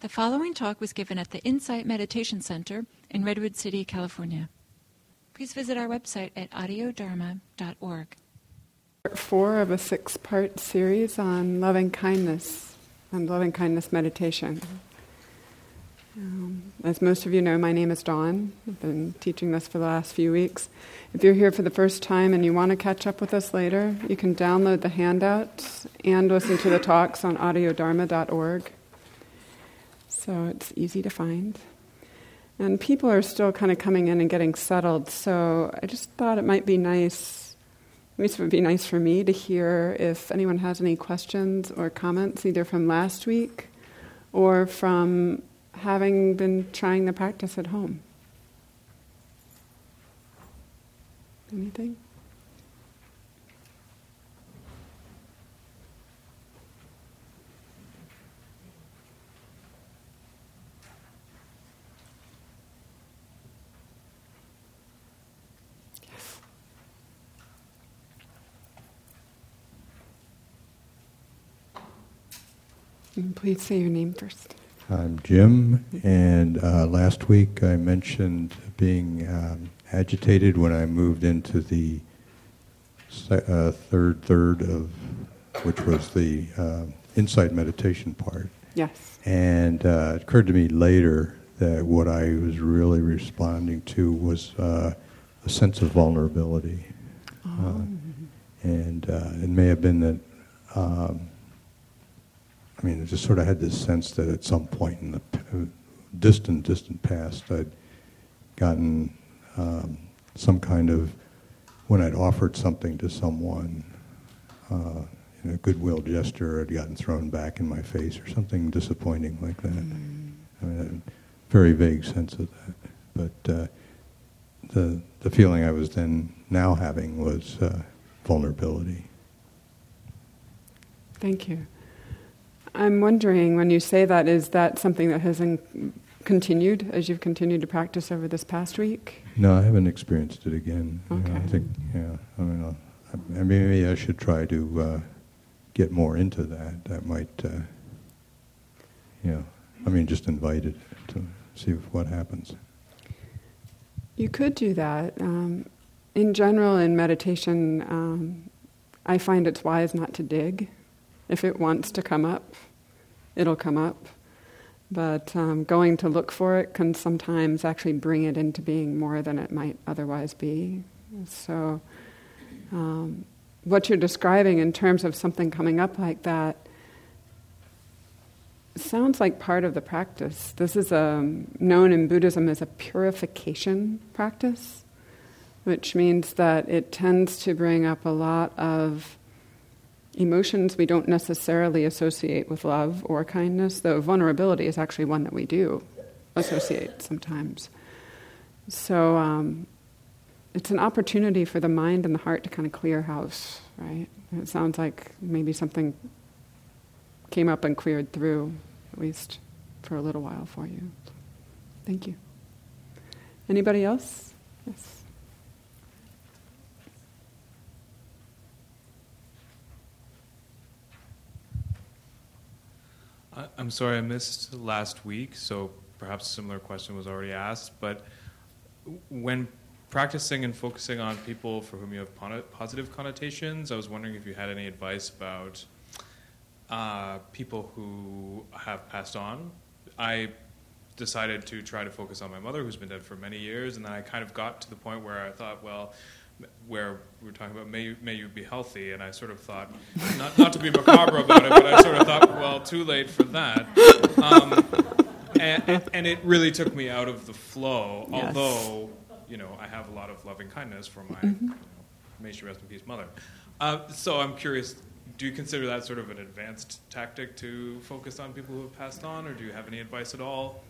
The following talk was given at the Insight Meditation Center in Redwood City, California. Please visit our website at audiodharma.org. Part Four of a six part series on loving kindness and loving kindness meditation. Um, as most of you know, my name is Dawn. I've been teaching this for the last few weeks. If you're here for the first time and you want to catch up with us later, you can download the handouts and listen to the talks on audiodharma.org so it's easy to find. And people are still kind of coming in and getting settled, so I just thought it might be nice, at least it would be nice for me to hear if anyone has any questions or comments, either from last week or from having been trying the practice at home. Anything? Please say your name first. I'm Jim, and uh, last week I mentioned being um, agitated when I moved into the uh, third third of, which was the uh, insight meditation part. Yes. And uh, it occurred to me later that what I was really responding to was uh, a sense of vulnerability. Oh. and it may have been that. Um, I mean, I just sort of had this sense that at some point in the distant, distant past, I'd gotten um, some kind of, when I'd offered something to someone, uh, in a goodwill gesture, had gotten thrown back in my face or something disappointing like that. Mm. I mean, a very vague sense of that. But uh, the the feeling I was then now having was uh, vulnerability. Thank you. I'm wondering when you say that, is that something that has in- continued as you've continued to practice over this past week? No, I haven't experienced it again. Okay. You know, I think, yeah, I mean, I'll, I, maybe I should try to uh, get more into that. That might, uh, you know, I mean, just invite it to see what happens. You could do that. Um, in general, in meditation, um, I find it's wise not to dig if it wants to come up, it'll come up. But um, going to look for it can sometimes actually bring it into being more than it might otherwise be. So, um, what you're describing in terms of something coming up like that sounds like part of the practice. This is a, um, known in Buddhism as a purification practice, which means that it tends to bring up a lot of emotions we don't necessarily associate with love or kindness, though vulnerability is actually one that we do associate sometimes. So um, it's an opportunity for the mind and the heart to kind of clear house, right? It sounds like maybe something came up and cleared through, at least for a little while for you. Thank you. Anybody else? Yes. I'm sorry I missed last week, so perhaps a similar question was already asked. But when practicing and focusing on people for whom you have positive connotations, I was wondering if you had any advice about uh, people who have passed on. I decided to try to focus on my mother, who's been dead for many years, and then I kind of got to the point where I thought, well, where we were talking about may you, may you be healthy, and I sort of thought, not, not to be macabre about it, but I sort of thought, well, too late for that. Um, and, and, it really took me out of the flow, yes. although, you know, I have a lot of loving kindness for my, mm-hmm. you know, may she rest in peace, mother. Uh, so I'm curious, do you consider that sort of an advanced tactic to focus on people who have passed on, or do you have any advice at all?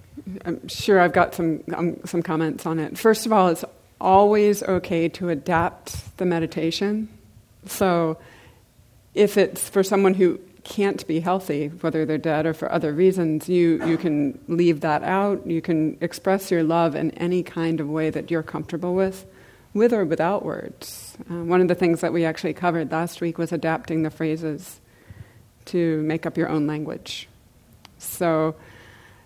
I'm sure I've got some um, some comments on it. First of all, it's always okay to adapt the meditation. So, if it's for someone who can't be healthy, whether they're dead or for other reasons, you, you can leave that out. You can express your love in any kind of way that you're comfortable with, with or without words. Uh, one of the things that we actually covered last week was adapting the phrases to make up your own language. So,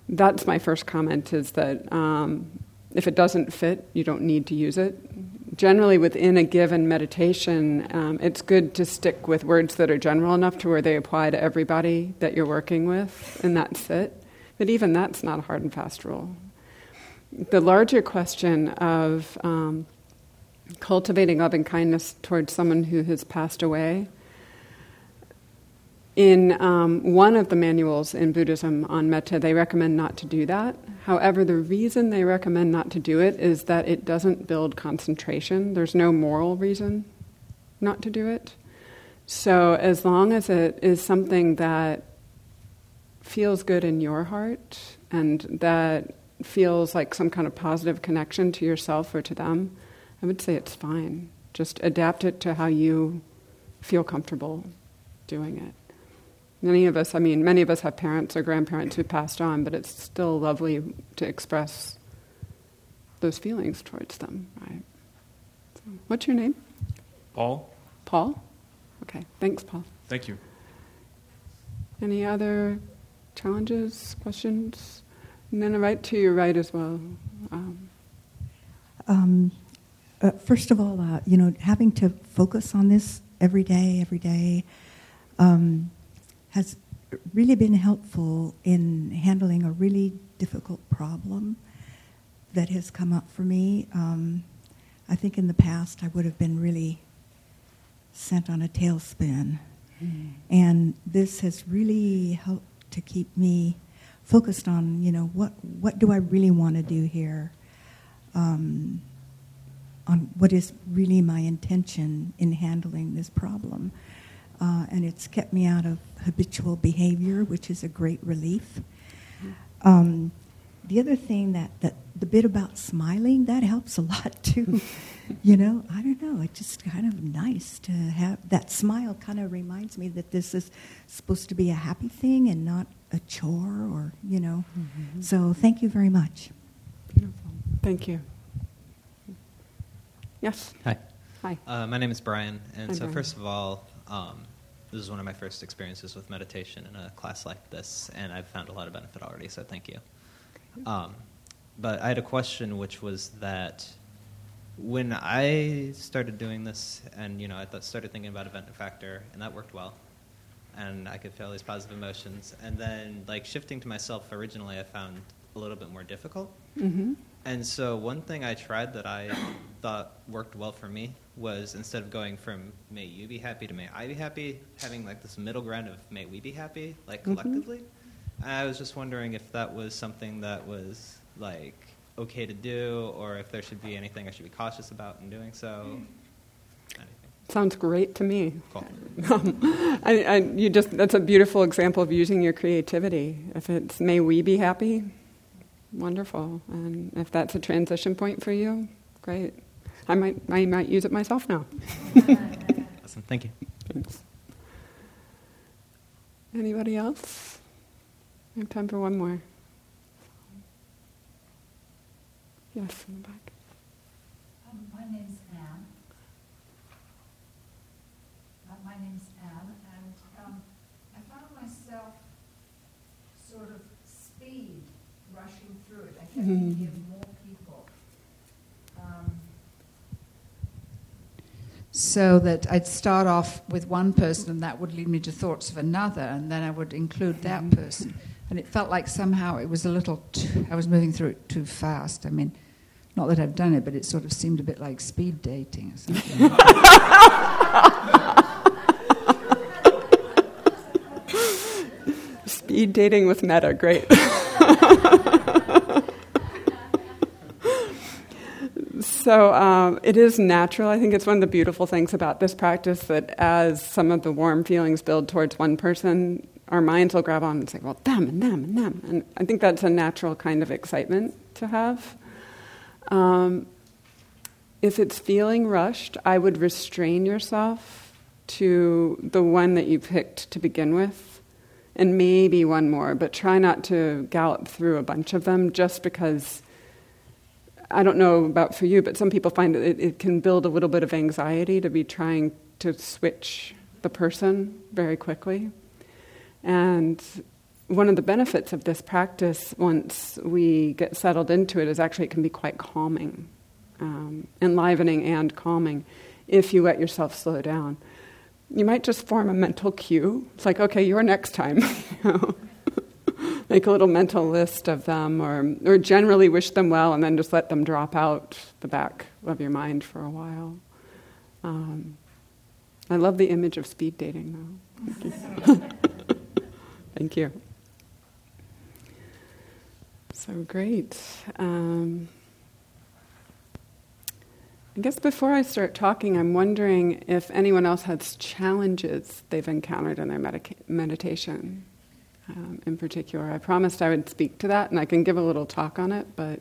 that's my first comment is that um, if it doesn't fit, you don't need to use it. Generally, within a given meditation, um, it's good to stick with words that are general enough to where they apply to everybody that you're working with, and that's it. But even that's not a hard and fast rule. The larger question of um, cultivating loving kindness towards someone who has passed away in um, one of the manuals in Buddhism on metta, they recommend not to do that. However, the reason they recommend not to do it is that it doesn't build concentration. There's no moral reason not to do it. So, as long as it is something that feels good in your heart and that feels like some kind of positive connection to yourself or to them, I would say it's fine. Just adapt it to how you feel comfortable doing it. Many of us, I mean, many of us have parents or grandparents who passed on, but it's still lovely to express those feelings towards them, right? So, what's your name? Paul. Paul? Okay, thanks, Paul. Thank you. Any other challenges, questions? And then right to your right as well. Um, um, uh, first of all, uh, you know, having to focus on this every day, every day. Um, has really been helpful in handling a really difficult problem that has come up for me. Um, I think in the past I would have been really sent on a tailspin. Mm. And this has really helped to keep me focused on, you know, what, what do I really want to do here? Um, on what is really my intention in handling this problem uh, and it's kept me out of habitual behavior, which is a great relief. Um, the other thing that, that the bit about smiling that helps a lot too. you know, I don't know. It's just kind of nice to have that smile. Kind of reminds me that this is supposed to be a happy thing and not a chore, or you know. Mm-hmm. So thank you very much. Beautiful. Thank you. Yes. Hi. Hi. Uh, my name is Brian, and Hi, so Brian. first of all, um, this is one of my first experiences with meditation in a class like this, and I've found a lot of benefit already, so thank you. Um, but I had a question, which was that when I started doing this, and you know, I th- started thinking about benefactor, and that worked well, and I could feel these positive emotions, and then like shifting to myself originally, I found a little bit more difficult. Mm-hmm. And so one thing I tried that I thought worked well for me was instead of going from may you be happy to may I be happy, having like this middle ground of may we be happy, like Mm-hmm. collectively. Mm-hmm. I was just wondering if that was something that was like okay to do, or if there should be anything I should be cautious about in doing so. Anything. Sounds great to me. Cool. I, I, you just, that's a beautiful example of using your creativity. If it's may we be happy, wonderful. And if that's a transition point for you, great. I might, I might use it myself now. Awesome. Thank you. Thanks. Anybody else? I have time for one more. Yes, in the back. Um, my name's Anne. Uh, my name's Anne, and um, I found myself sort of speed rushing through it. I kept thinking of more people. Um, so that I'd start off with one person, and that would lead me to thoughts of another, and then I would include that person. And it felt like somehow it was a little, too, I was moving through it too fast. I mean, not that I've done it, but it sort of seemed a bit like speed dating or something. Speed dating with metta, great. so um, it is natural. I think it's one of the beautiful things about this practice that as some of the warm feelings build towards one person, our minds will grab on and say, well, them and them and them. And I think that's a natural kind of excitement to have. Um, if it's feeling rushed, I would restrain yourself to the one that you picked to begin with, and maybe one more, but try not to gallop through a bunch of them just because. I don't know about for you, but some people find it, it can build a little bit of anxiety to be trying to switch the person very quickly. And one of the benefits of this practice, once we get settled into it, is actually it can be quite calming, um, enlivening and calming if you let yourself slow down. You might just form a mental cue. It's like, okay, you're next time. Make a little mental list of them, or, or generally wish them well, and then just let them drop out the back of your mind for a while. Um, I love the image of speed dating, though. Thank you. So great. Um, I guess before I start talking, I'm wondering if anyone else has challenges they've encountered in their medica- meditation. Um, in particular, I promised I would speak to that, and I can give a little talk on it, but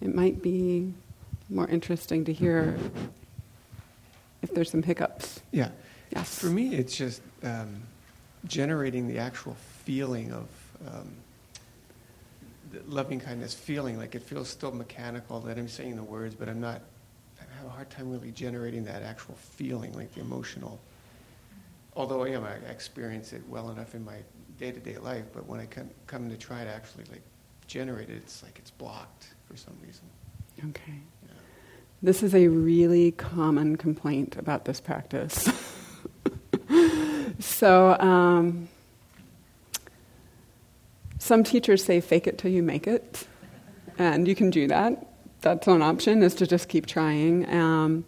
it might be more interesting to hear if there's some hiccups. Yeah. Yes. For me, it's just um, generating the actual feeling of um, the loving kindness feeling. Like it feels still mechanical that I'm saying the words, but I'm not. I have a hard time really generating that actual feeling, like the emotional. Although I am, I experience it well enough in my day-to-day life. But when I come, come to try to actually like generate it, it's like it's blocked for some reason. Okay. This is a really common complaint about this practice. so, um, some teachers say fake it till you make it, and you can do that. That's one option, is to just keep trying. Um,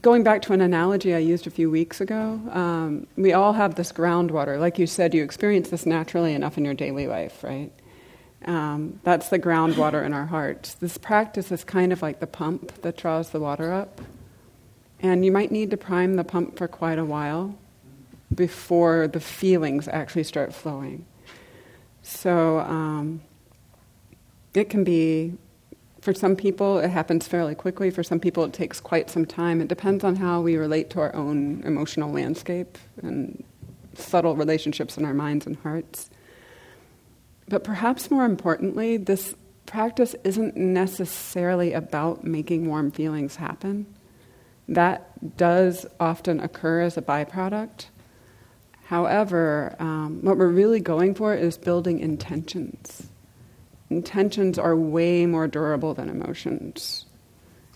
going back to an analogy I used a few weeks ago, um, we all have this groundwater. Like you said, you experience this naturally enough in your daily life, right? Um, that's the groundwater in our hearts. This practice is kind of like the pump that draws the water up. And you might need to prime the pump for quite a while before the feelings actually start flowing. So um, it can be, for some people, it happens fairly quickly. For some people, it takes quite some time. It depends on how we relate to our own emotional landscape and subtle relationships in our minds and hearts. But perhaps more importantly, this practice isn't necessarily about making warm feelings happen. That does often occur as a byproduct. However, um, what we're really going for is building intentions. Intentions are way more durable than emotions.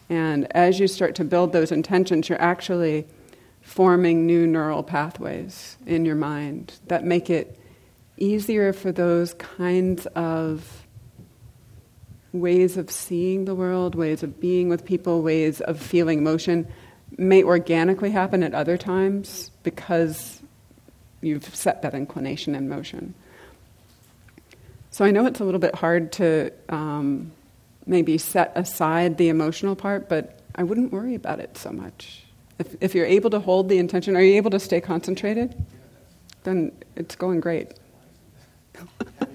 And as you start to build those intentions, you're actually forming new neural pathways in your mind that make it easier for those kinds of ways of seeing the world, ways of being with people, ways of feeling emotion may organically happen at other times because you've set that inclination in motion. So I know it's a little bit hard to um, maybe set aside the emotional part, but I wouldn't worry about it so much. If, if you're able to hold the intention, are you able to stay concentrated? Then it's going great.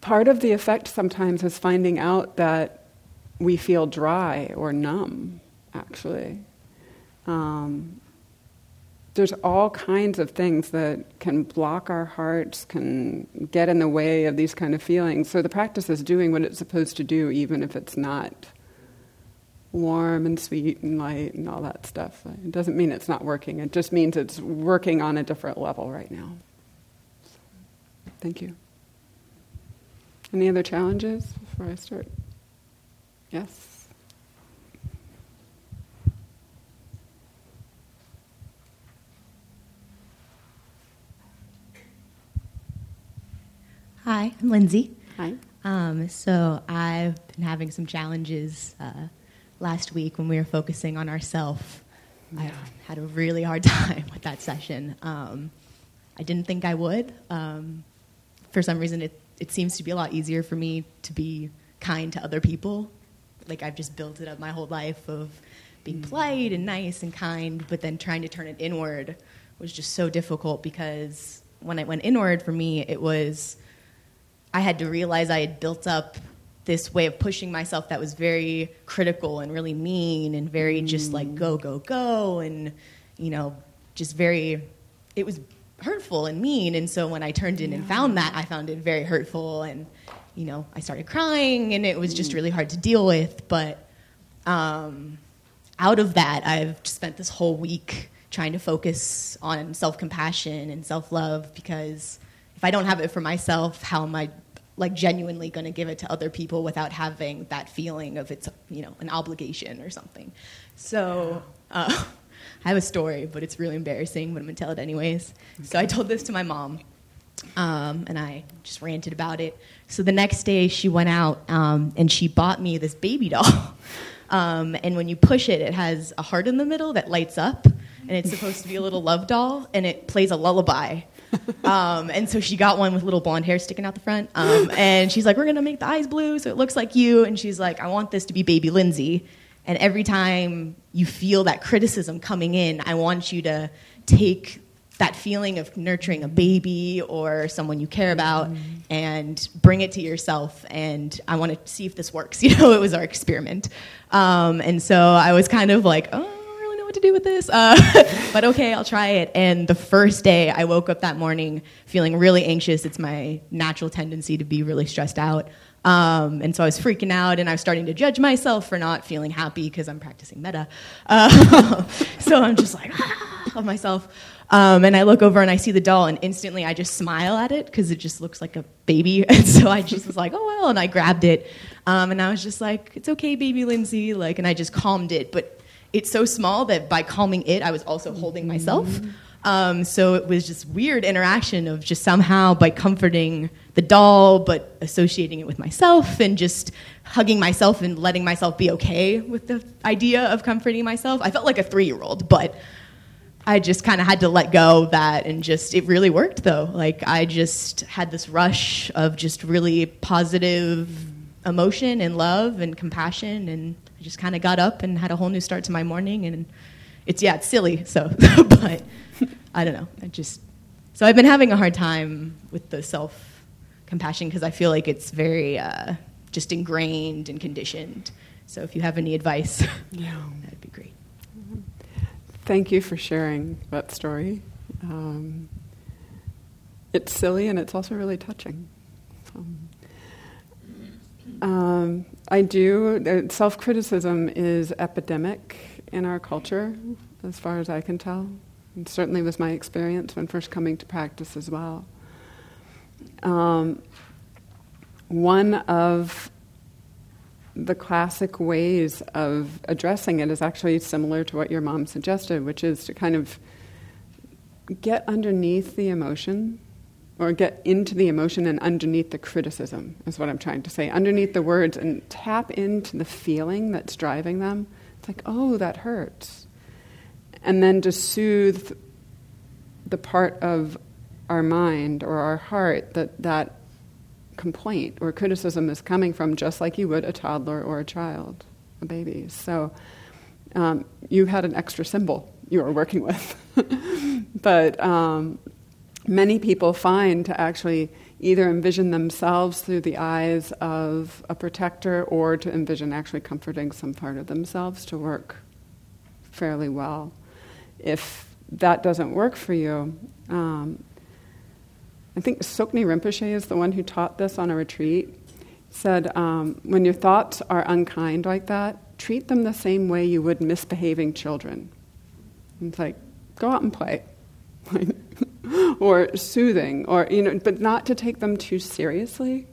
Part of the effect sometimes is finding out that we feel dry or numb, actually. Um, there's all kinds of things that can block our hearts, can get in the way of these kind of feelings. So the practice is doing what it's supposed to do, even if it's not warm and sweet and light and all that stuff. It doesn't mean it's not working, it just means it's working on a different level right now. Thank you. Any other challenges before I start? Yes? Hi, I'm Lindsay. Hi. Um, so I've been having some challenges uh, last week when we were focusing on ourself. Yeah. I had a really hard time with that session. Um, I didn't think I would. Um, for some reason, it, it seems to be a lot easier for me to be kind to other people. Like I've just built it up my whole life of being polite and nice and kind, but then trying to turn it inward was just so difficult because when it went inward for me, it was I had to realize I had built up this way of pushing myself that was very critical and really mean and very just like go go go and you know just very it was hurtful and mean. And so when I turned in and found that I found it very hurtful and you know I started crying and it was just really hard to deal with. But um, out of that I've spent this whole week trying to focus on self compassion and self love because if I don't have it for myself, how am I like genuinely going to give it to other people without having that feeling of it's you know an obligation or something? So. Uh, I have a story, but it's really embarrassing, but I'm gonna tell it anyways. So I told this to my mom, um, and I just ranted about it. So the next day, she went out um, and she bought me this baby doll. Um, and when you push it, it has a heart in the middle that lights up, and it's supposed to be a little love doll, and it plays a lullaby. Um, and so she got one with little blonde hair sticking out the front. Um, and she's like, We're going to make the eyes blue so it looks like you. And she's like, I want this to be baby Lindsay. And every time you feel that criticism coming in, I want you to take that feeling of nurturing a baby or someone you care about mm-hmm. and bring it to yourself. And I want to see if this works. You know, it was our experiment. Um, and so I was kind of like, oh, what to do with this. Uh, but okay, I'll try it. And the first day I woke up that morning feeling really anxious. It's my natural tendency to be really stressed out. Um, and so I was freaking out and I was starting to judge myself for not feeling happy because I'm practicing metta. Uh, so I'm just like, ah, of myself. Um, and I look over and I see the doll and instantly I just smile at it because it just looks like a baby. And so I just was like, oh, well. And I grabbed it. Um, and I was just like, it's okay, baby Lindsay. Like, and I just calmed it. But it's so small that by calming it, I was also holding myself. Um, so it was just weird interaction of just somehow by comforting the doll, but associating it with myself and just hugging myself and letting myself be okay with the idea of comforting myself. I felt like a three year old, but I just kind of had to let go of that and just, it really worked though. Like I just had this rush of just really positive emotion and love and compassion and I just kind of got up and had a whole new start to my morning and it's, yeah, it's silly, so, but I don't know. I just, so I've been having a hard time with the self compassion because I feel like it's very uh, just ingrained and conditioned. So if you have any advice, yeah. that'd be great. Thank you for sharing that story. Um, it's silly and it's also really touching. Um, I do. Self criticism is epidemic in our culture, as far as I can tell. It certainly was my experience when first coming to practice as well. Um, one of the classic ways of addressing it is actually similar to what your mom suggested, which is to kind of get underneath the emotion or get into the emotion and underneath the criticism, is what I'm trying to say. Underneath the words and tap into the feeling that's driving them. It's like, oh, that hurts. And then to soothe the part of our mind or our heart that that complaint or criticism is coming from, just like you would a toddler or a child, a baby. So um, you had an extra symbol you were working with. but um, many people find to actually either envision themselves through the eyes of a protector or to envision actually comforting some part of themselves to work fairly well. If that doesn't work for you, um, I think Tsoknyi Rinpoche is the one who taught this on a retreat. Said, um, when your thoughts are unkind like that, treat them the same way you would misbehaving children. It's like, go out and play. or soothing, or, you know, but not to take them too seriously.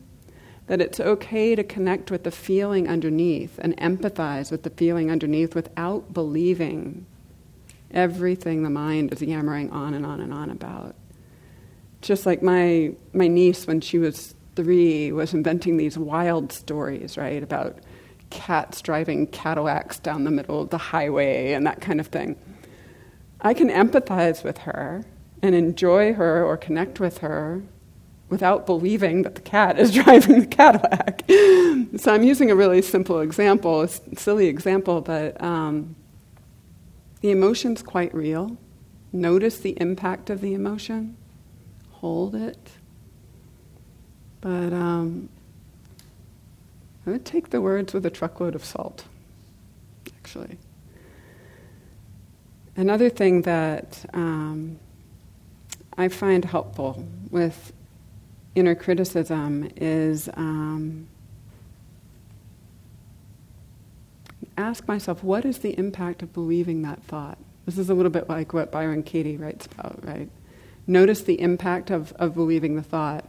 That it's okay to connect with the feeling underneath and empathize with the feeling underneath without believing everything the mind is yammering on and on and on about just like my my niece when she was three was inventing these wild stories, right, about cats driving Cadillacs down the middle of the highway and that kind of thing. I can empathize with her and enjoy her or connect with her without believing that the cat is driving the Cadillac. so I'm using a really simple example, a silly example, but um, the emotion's quite real. Notice the impact of the emotion hold it. But um, I would take the words with a truckload of salt, actually. Another thing that um, I find helpful with inner criticism is um, ask myself what is the impact of believing that thought This is a little bit like what Byron Katie writes about, right? Notice the impact of, of believing the thought.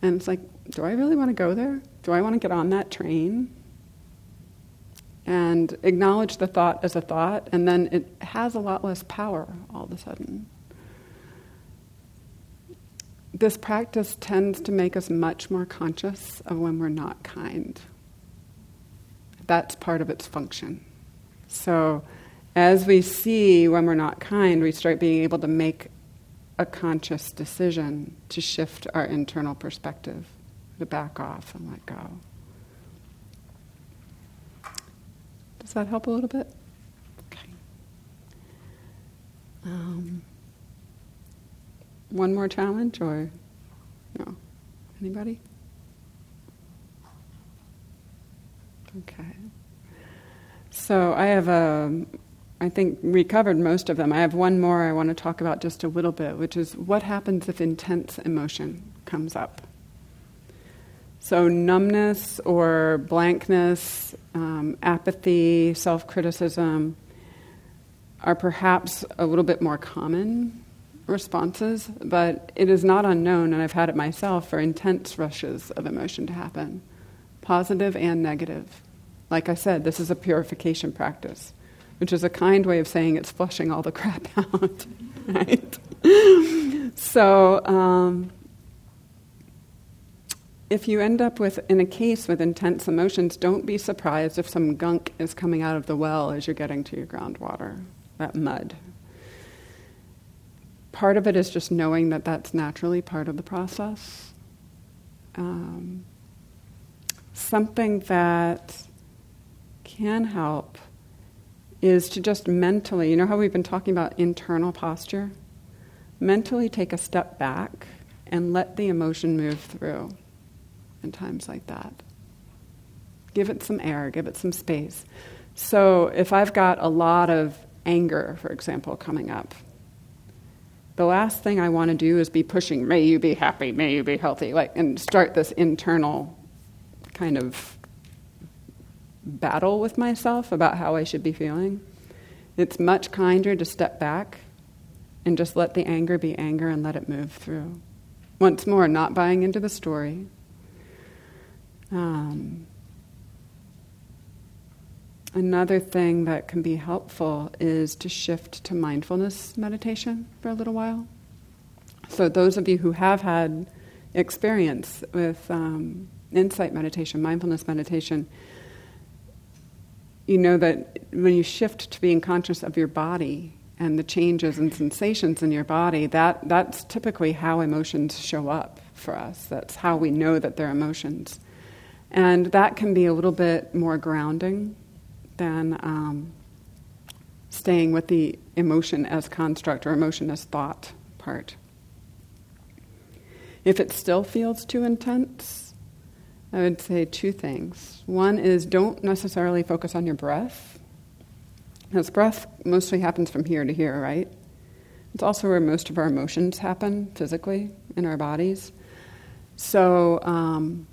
And it's like, do I really want to go there? Do I want to get on that train? And acknowledge the thought as a thought, and then it has a lot less power all of a sudden. This practice tends to make us much more conscious of when we're not kind. That's part of its function. So, as we see when we're not kind, we start being able to make a conscious decision to shift our internal perspective, to back off and let go. Does that help a little bit? Okay. Um, one more challenge or no? Anybody? Okay. So I have a I think we covered most of them. I have one more I want to talk about just a little bit, which is what happens if intense emotion comes up. So, numbness or blankness, um, apathy, self criticism are perhaps a little bit more common responses, but it is not unknown, and I've had it myself, for intense rushes of emotion to happen, positive and negative. Like I said, this is a purification practice which is a kind way of saying it's flushing all the crap out, right? so, um, if you end up with in a case with intense emotions, don't be surprised if some gunk is coming out of the well as you're getting to your groundwater, that mud. Part of it is just knowing that that's naturally part of the process. Um, something that can help is to just mentally, you know how we've been talking about internal posture? Mentally take a step back and let the emotion move through in times like that. Give it some air, give it some space. So if I've got a lot of anger, for example, coming up, the last thing I want to do is be pushing, may you be happy, may you be healthy, like, and start this internal kind of battle with myself about how I should be feeling. It's much kinder to step back and just let the anger be anger and let it move through. Once more, not buying into the story. Um, another thing that can be helpful is to shift to mindfulness meditation for a little while. So, those of you who have had experience with um, insight meditation, mindfulness meditation, you know that when you shift to being conscious of your body and the changes and sensations in your body, that, that's typically how emotions show up for us. That's how we know that they're emotions. And that can be a little bit more grounding than um, staying with the emotion as construct or emotion as thought part. If it still feels too intense, I would say two things. One is don't necessarily focus on your breath, because breath mostly happens from here to here, right? It's also where most of our emotions happen physically in our bodies. So, um,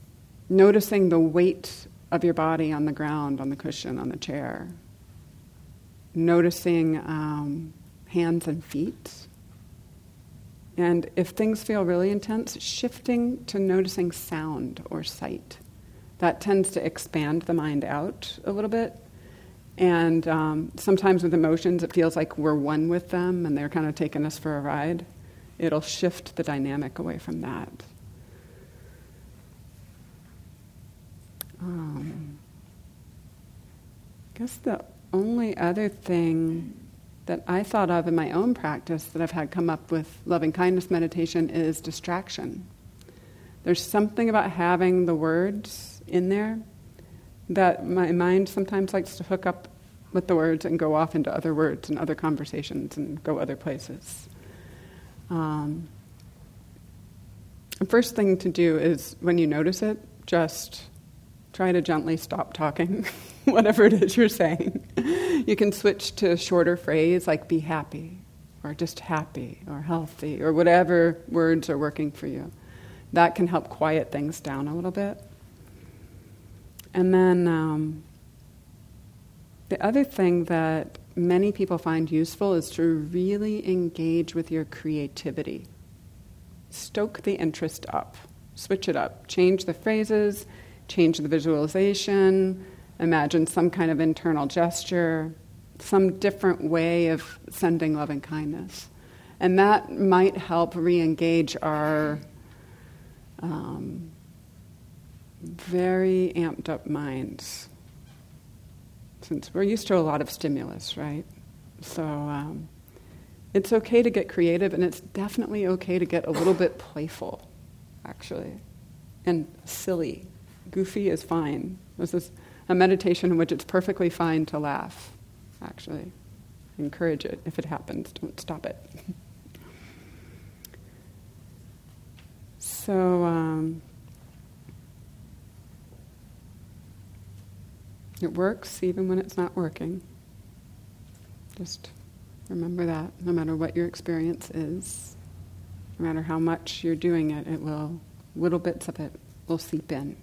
noticing the weight of your body on the ground, on the cushion, on the chair. Noticing um, hands and feet and if things feel really intense, shifting to noticing sound or sight. That tends to expand the mind out a little bit. And um, sometimes with emotions, it feels like we're one with them and they're kind of taking us for a ride. It'll shift the dynamic away from that. Um, I guess the only other thing that I thought of in my own practice that I've had come up with loving kindness meditation is distraction. There's something about having the words in there that my mind sometimes likes to hook up with the words and go off into other words and other conversations and go other places. Um, the first thing to do is when you notice it, just try to gently stop talking, whatever it is you're saying. You can switch to a shorter phrase like be happy, or just happy, or healthy, or whatever words are working for you. That can help quiet things down a little bit. And then um, the other thing that many people find useful is to really engage with your creativity. Stoke the interest up, switch it up, change the phrases, change the visualization, imagine some kind of internal gesture, some different way of sending loving kindness. And that might help re engage our um, very amped up minds. Since we're used to a lot of stimulus, right? So um, it's okay to get creative, and it's definitely okay to get a little bit playful, actually, and silly. Goofy is fine. This is a meditation in which it's perfectly fine to laugh, actually. Encourage it if it happens, don't stop it. so, um, it works even when it's not working. Just remember that, no matter what your experience is, no matter how much you're doing it, it will, little bits of it will seep in.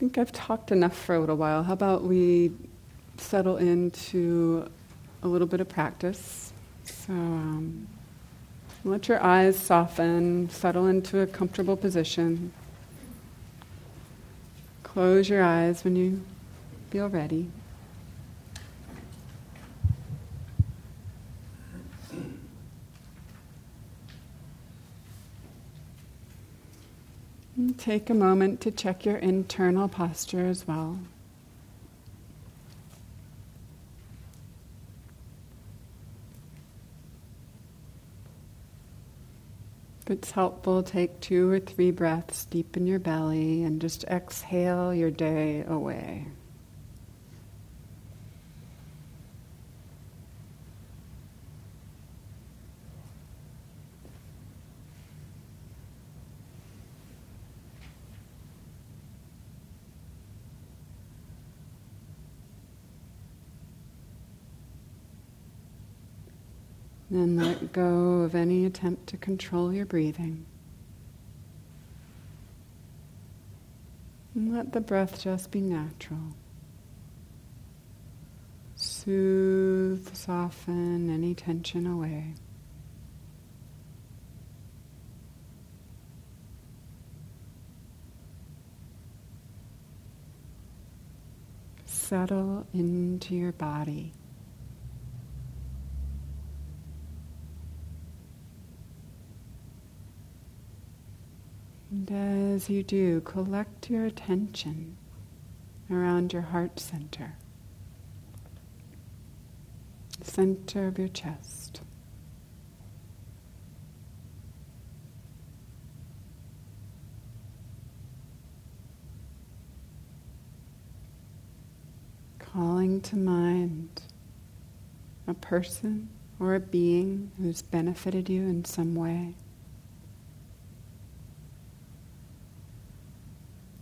Think I've talked enough for a little while. How about we settle into a little bit of practice? So um, let your eyes soften, settle into a comfortable position. Close your eyes when you feel ready. And take a moment to check your internal posture as well. If it's helpful, take two or three breaths deep in your belly and just exhale your day away. Then let go of any attempt to control your breathing. And let the breath just be natural. Soothe, soften any tension away. Settle into your body. And as you do, collect your attention around your heart center, center of your chest. Calling to mind a person or a being who's benefited you in some way.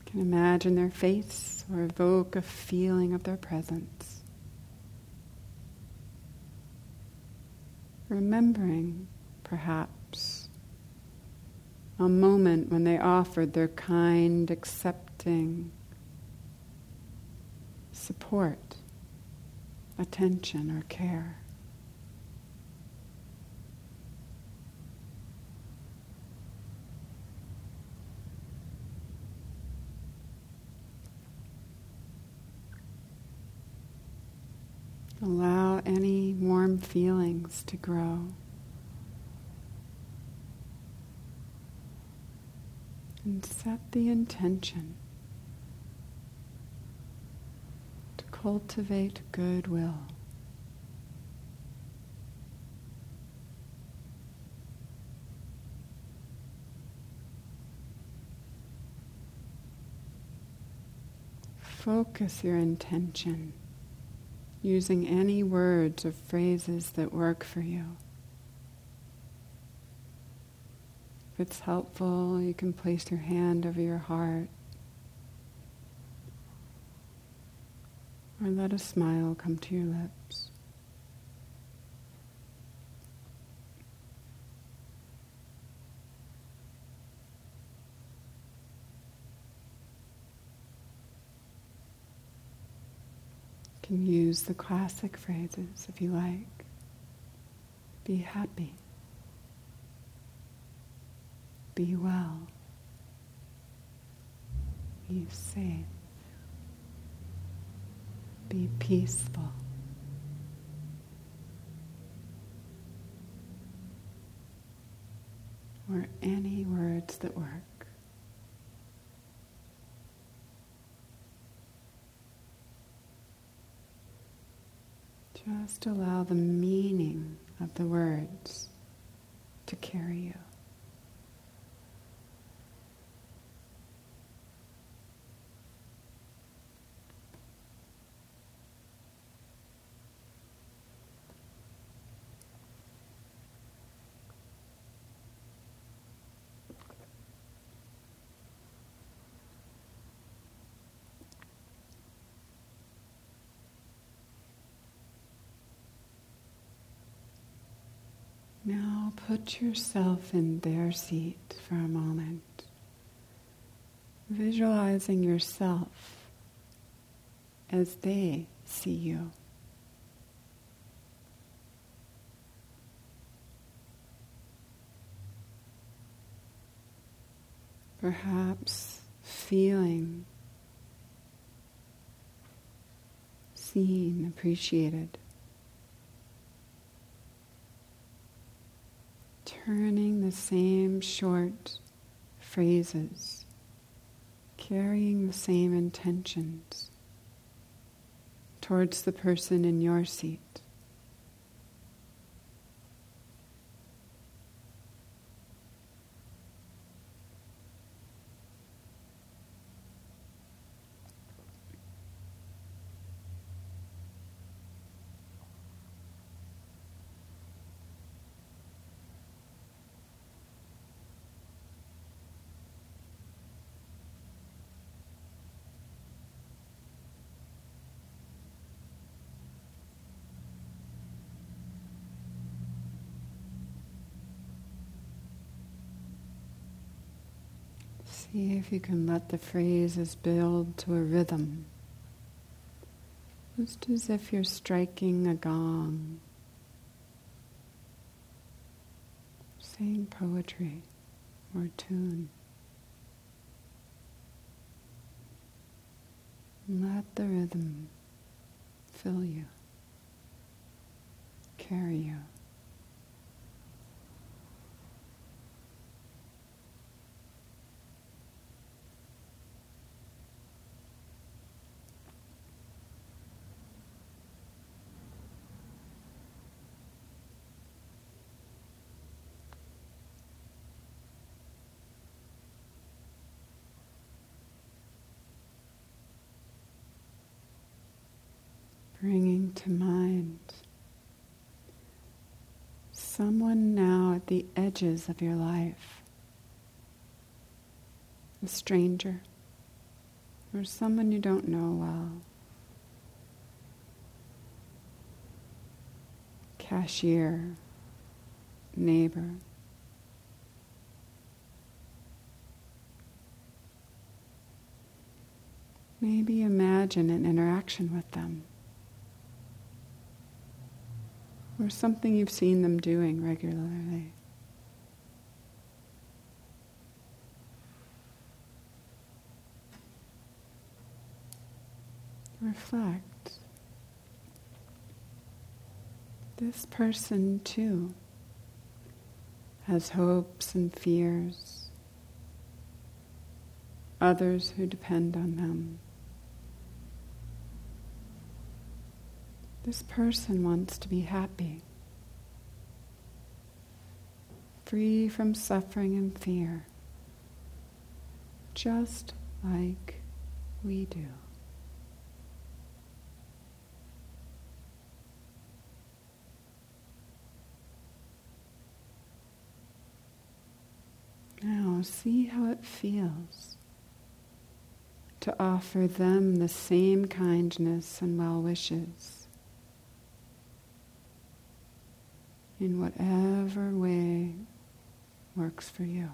Can imagine their face or evoke a feeling of their presence. Remembering, perhaps, a moment when they offered their kind, accepting support, attention, or care. Allow any warm feelings to grow. And set the intention to cultivate goodwill. Focus your intention using any words or phrases that work for you. If it's helpful, you can place your hand over your heart. Or let a smile come to your lips. Can use the classic phrases if you like. Be happy. Be well. Be safe. Be peaceful. Or any words that work. Just allow the meaning of the words to carry you. Now put yourself in their seat for a moment, visualizing yourself as they see you. Perhaps feeling, seen, appreciated. Turning the same short phrases, carrying the same intentions towards the person in your seat. See if you can let the phrases build to a rhythm. Just as if you're striking a gong, saying poetry or tune. Let the rhythm fill you, carry you. Bringing to mind someone now at the edges of your life, a stranger, or someone you don't know well, cashier, neighbor. Maybe imagine an interaction with them. Or something you've seen them doing regularly. Reflect. This person too has hopes and fears, others who depend on them. This person wants to be happy, free from suffering and fear, just like we do. Now, see how it feels to offer them the same kindness and well wishes. In whatever way works for you.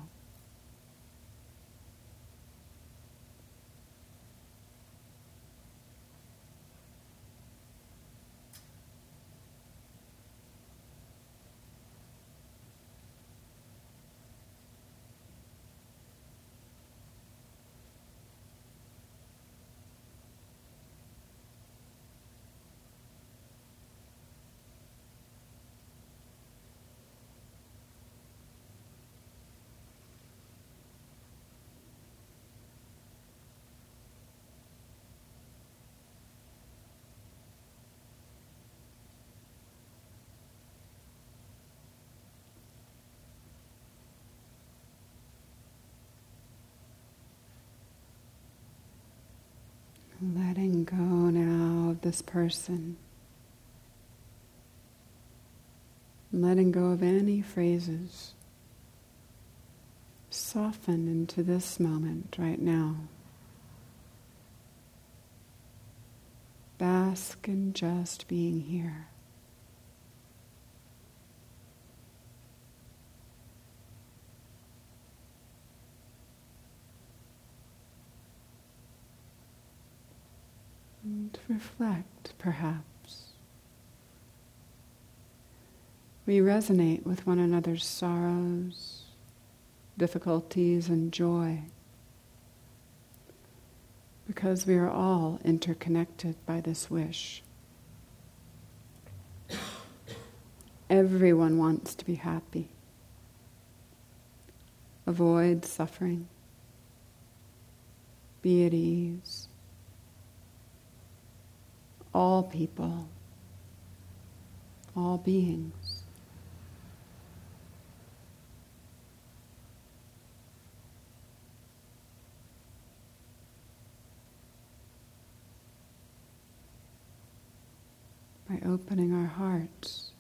Letting go now of this person. Letting go of any phrases. Soften into this moment right now. Bask in just being here. And reflect, perhaps. We resonate with one another's sorrows, difficulties, and joy because we are all interconnected by this wish. Everyone wants to be happy, avoid suffering, be at ease all people, all beings. By opening our hearts,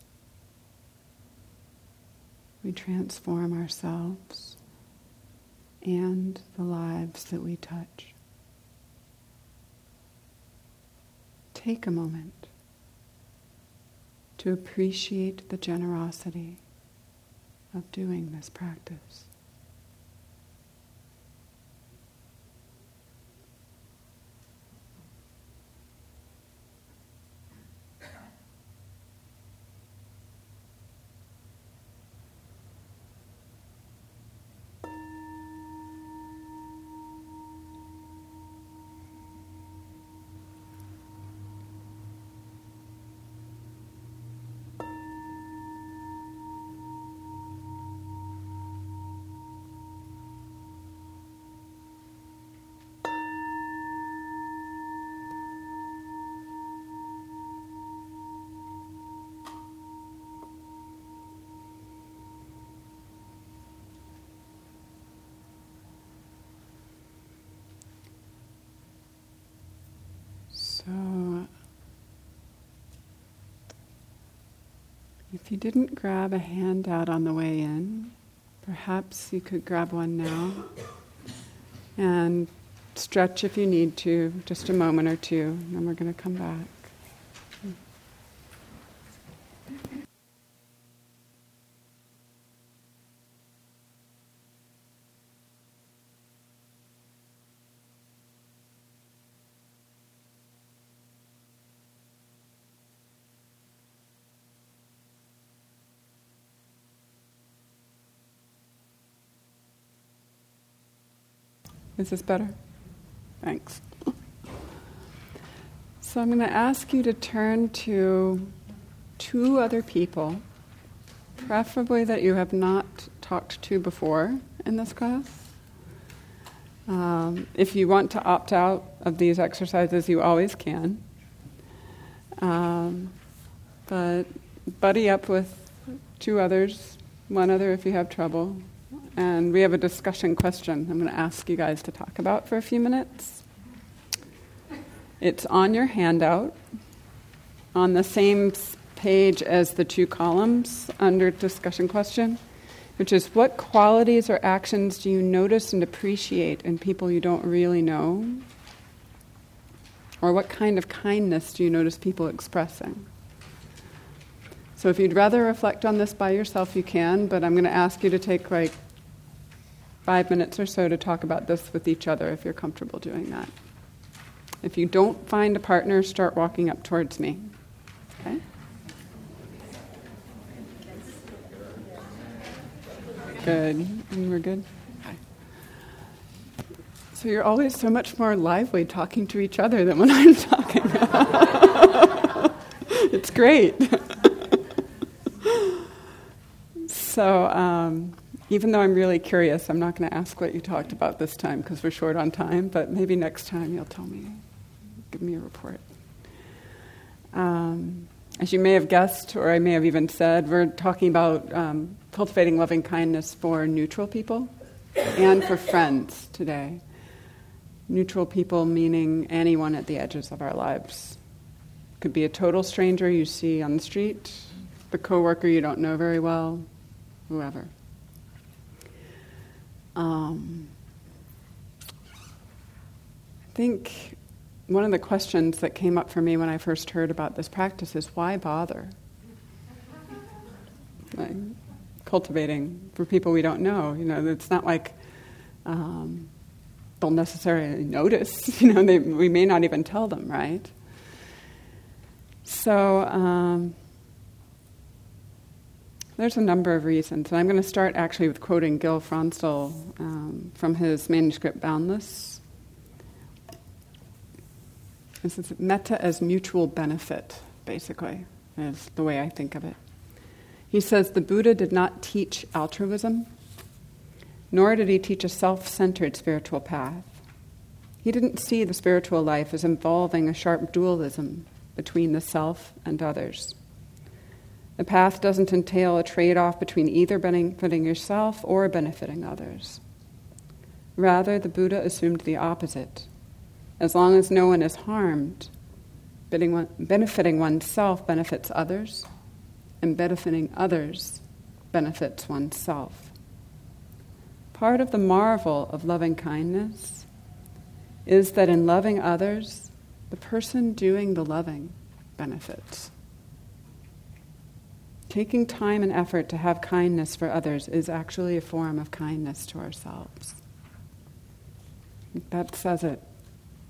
we transform ourselves and the lives that we touch. Take a moment to appreciate the generosity of doing this practice. So, if you didn't grab a handout on the way in, perhaps you could grab one now and stretch if you need to, just a moment or two, and then we're going to come back. Is this better? Thanks. So I'm going to ask you to turn to two other people, preferably that you have not talked to before in this class. Um, if you want to opt out of these exercises, you always can. Um, but buddy up with two others, one other if you have trouble, and we have a discussion question I'm going to ask you guys to talk about for a few minutes. It's on your handout on the same page as the two columns under discussion question, which is what qualities or actions do you notice and appreciate in people you don't really know? Or what kind of kindness do you notice people expressing? So if you'd rather reflect on this by yourself, you can, but I'm going to ask you to take like five minutes or so to talk about this with each other if you're comfortable doing that. If you don't find a partner, start walking up towards me. Okay? Good. And we're good? Okay. So you're always so much more lively talking to each other than when I'm talking. it's great. so, um, even though I'm really curious, I'm not going to ask what you talked about this time because we're short on time, but maybe next time you'll tell me, give me a report. Um, as you may have guessed, or I may have even said, we're talking about um, cultivating loving kindness for neutral people and for friends today. Neutral people meaning anyone at the edges of our lives. Could be a total stranger you see on the street, the coworker you don't know very well, whoever. Um, I think one of the questions that came up for me when I first heard about this practice is why bother? Like, cultivating for people we don't know. You know, it's not like um, they'll necessarily notice. You know, they, we may not even tell them, right? So um, there's a number of reasons, and I'm going to start actually with quoting Gil Fronsdal um, from his manuscript Boundless. This is metta as mutual benefit, basically, is the way I think of it. He says the Buddha did not teach altruism, nor did he teach a self centered spiritual path. He didn't see the spiritual life as involving a sharp dualism between the self and others. The path doesn't entail a trade off between either benefiting yourself or benefiting others. Rather, the Buddha assumed the opposite as long as no one is harmed, benefiting oneself benefits others, and benefiting others benefits oneself. Part of the marvel of loving kindness is that in loving others, the person doing the loving benefits. Taking time and effort to have kindness for others is actually a form of kindness to ourselves. That says it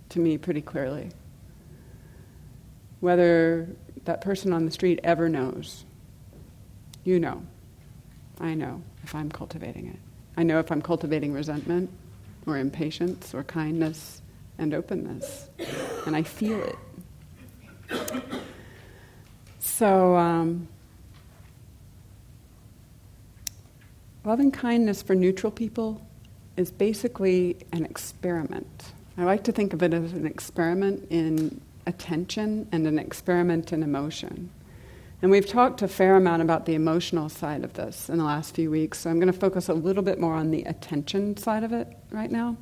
to me pretty clearly. Whether that person on the street ever knows, you know. I know if I'm cultivating it. I know if I'm cultivating resentment or impatience or kindness and openness. And I feel it. So, um, loving kindness for neutral people is basically an experiment. I like to think of it as an experiment in attention and an experiment in emotion. And we've talked a fair amount about the emotional side of this in the last few weeks, so I'm going to focus a little bit more on the attention side of it right now.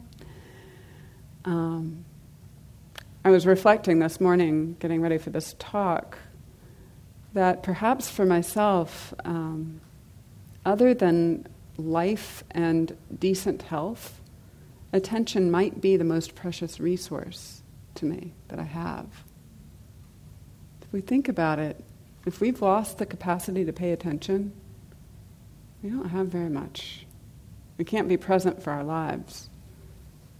Um, I was reflecting this morning, getting ready for this talk, that perhaps for myself, um, other than life and decent health, attention might be the most precious resource to me that I have. If we think about it, if we've lost the capacity to pay attention, we don't have very much. We can't be present for our lives.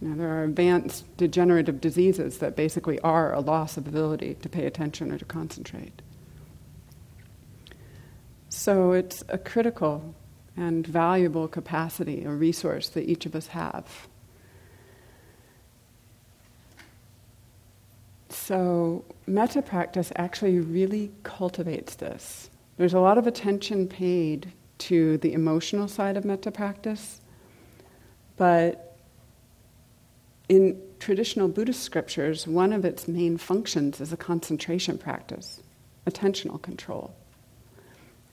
Know, there are advanced degenerative diseases that basically are a loss of ability to pay attention or to concentrate. So it's a critical and valuable capacity, a resource that each of us have. So, metta practice actually really cultivates this. There's a lot of attention paid to the emotional side of metta practice, but in traditional Buddhist scriptures, one of its main functions is a concentration practice, attentional control.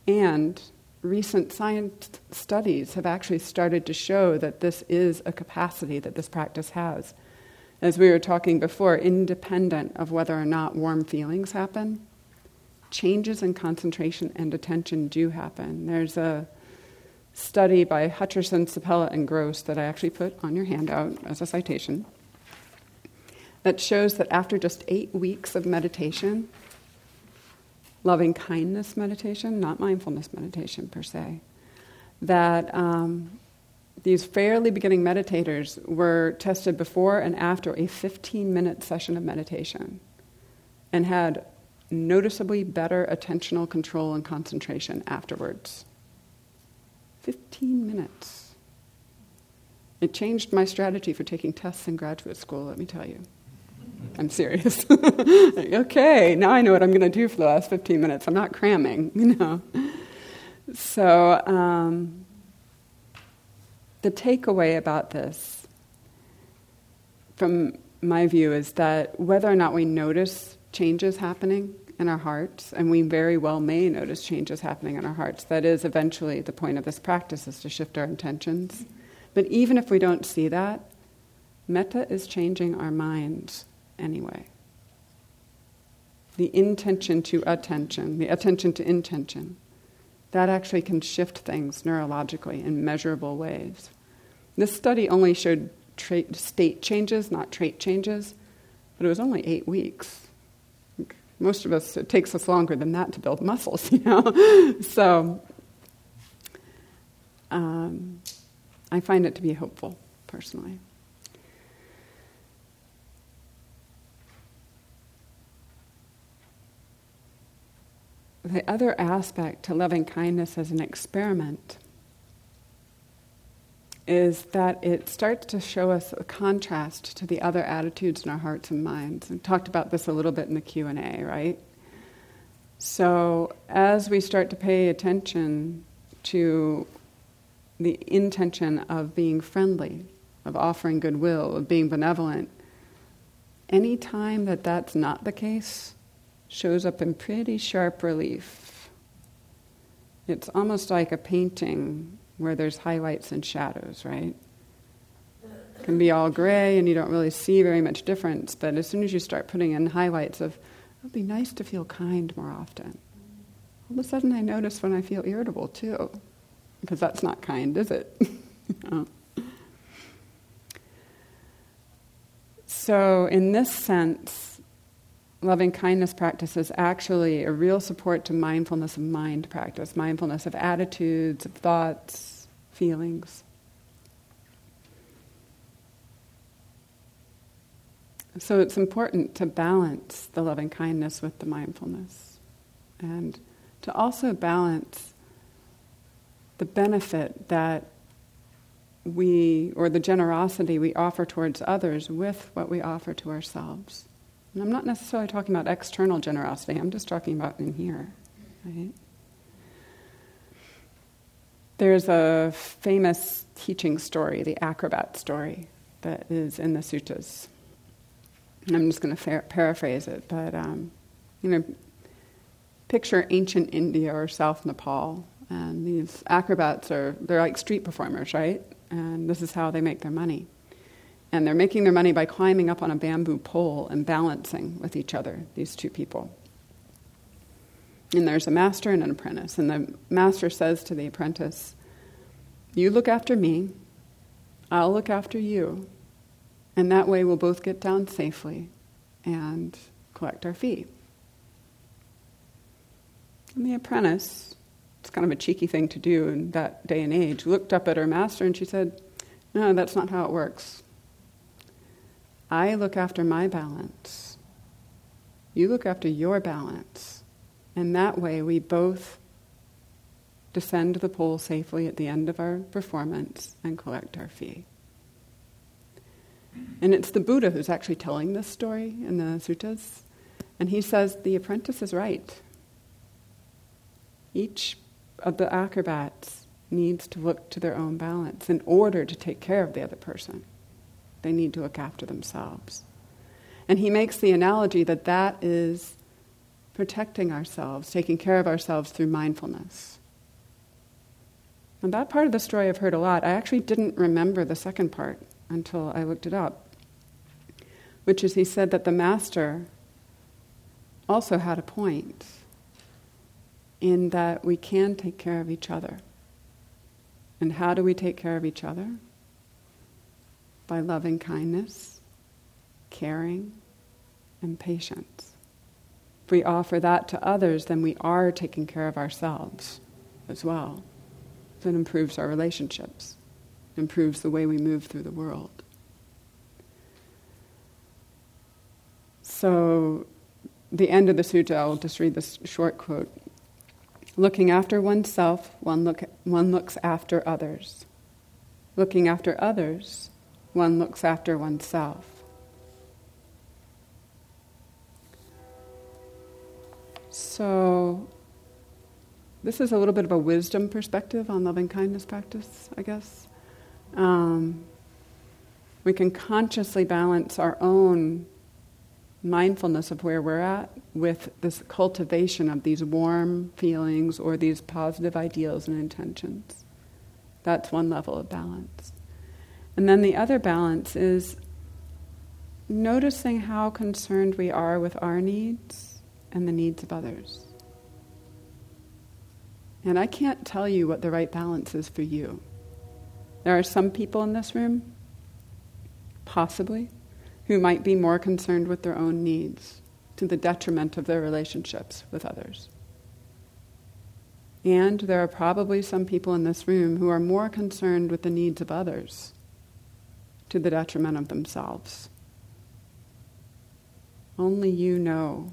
And recent science studies have actually started to show that this is a capacity that this practice has as we were talking before, independent of whether or not warm feelings happen, changes in concentration and attention do happen. There's a study by Hutcherson, Seppala, and Gross that I actually put on your handout as a citation that shows that after just eight weeks of meditation, loving kindness meditation, not mindfulness meditation per se, that um, these fairly beginning meditators were tested before and after a 15 minute session of meditation and had noticeably better attentional control and concentration afterwards. 15 minutes. It changed my strategy for taking tests in graduate school, let me tell you. I'm serious. okay, now I know what I'm going to do for the last 15 minutes. I'm not cramming, you know. So, um, the takeaway about this, from my view, is that whether or not we notice changes happening in our hearts, and we very well may notice changes happening in our hearts, that is eventually the point of this practice is to shift our intentions. But even if we don't see that, Metta is changing our minds anyway. The intention to attention, the attention to intention, that actually can shift things neurologically in measurable ways. This study only showed state changes, not trait changes, but it was only eight weeks. Most of us, it takes us longer than that to build muscles, you know? so, um, I find it to be hopeful, personally. The other aspect to loving kindness as an experiment is that it starts to show us a contrast to the other attitudes in our hearts and minds. We talked about this a little bit in the Q&A, right? So as we start to pay attention to the intention of being friendly, of offering goodwill, of being benevolent, any time that that's not the case shows up in pretty sharp relief. It's almost like a painting where there's highlights and shadows, right? It can be all gray and you don't really see very much difference, but as soon as you start putting in highlights of, it would be nice to feel kind more often. All of a sudden I notice when I feel irritable too, because that's not kind, is it? So, in this sense, loving kindness practice is actually a real support to mindfulness of mind practice, mindfulness of attitudes, of thoughts, feelings. So it's important to balance the loving kindness with the mindfulness and to also balance the benefit that we, or the generosity we offer towards others with what we offer to ourselves. And I'm not necessarily talking about external generosity, I'm just talking about in here. Right? There's a famous teaching story, the acrobat story, that is in the suttas. And I'm just going to paraphrase it, but um, you know, picture ancient India or South Nepal, and these acrobats are they're like street performers, right? And this is how they make their money. And they're making their money by climbing up on a bamboo pole and balancing with each other, these two people. And there's a master and an apprentice. And the master says to the apprentice, You look after me, I'll look after you. And that way we'll both get down safely and collect our fee. And the apprentice, it's kind of a cheeky thing to do in that day and age, looked up at her master and she said, No, that's not how it works. I look after my balance. You look after your balance. And that way we both descend the pole safely at the end of our performance and collect our fee. And it's the Buddha who's actually telling this story in the suttas. And he says the apprentice is right. Each of the acrobats needs to look to their own balance in order to take care of the other person. They need to look after themselves. And he makes the analogy that that is protecting ourselves, taking care of ourselves through mindfulness. And that part of the story I've heard a lot. I actually didn't remember the second part until I looked it up, which is he said that the master also had a point in that we can take care of each other. And how do we take care of each other? By loving kindness, caring, and patience. If we offer that to others, then we are taking care of ourselves as well. It improves our relationships, improves the way we move through the world. So, the end of the sutta, I'll just read this short quote. Looking after oneself, one, look, one looks after others. Looking after others, one looks after oneself. So, this is a little bit of a wisdom perspective on loving kindness practice, I guess. Um, we can consciously balance our own mindfulness of where we're at with this cultivation of these warm feelings or these positive ideals and intentions. That's one level of balance. And then the other balance is noticing how concerned we are with our needs and the needs of others. And I can't tell you what the right balance is for you. There are some people in this room, possibly, who might be more concerned with their own needs to the detriment of their relationships with others. And there are probably some people in this room who are more concerned with the needs of others to the detriment of themselves. Only you know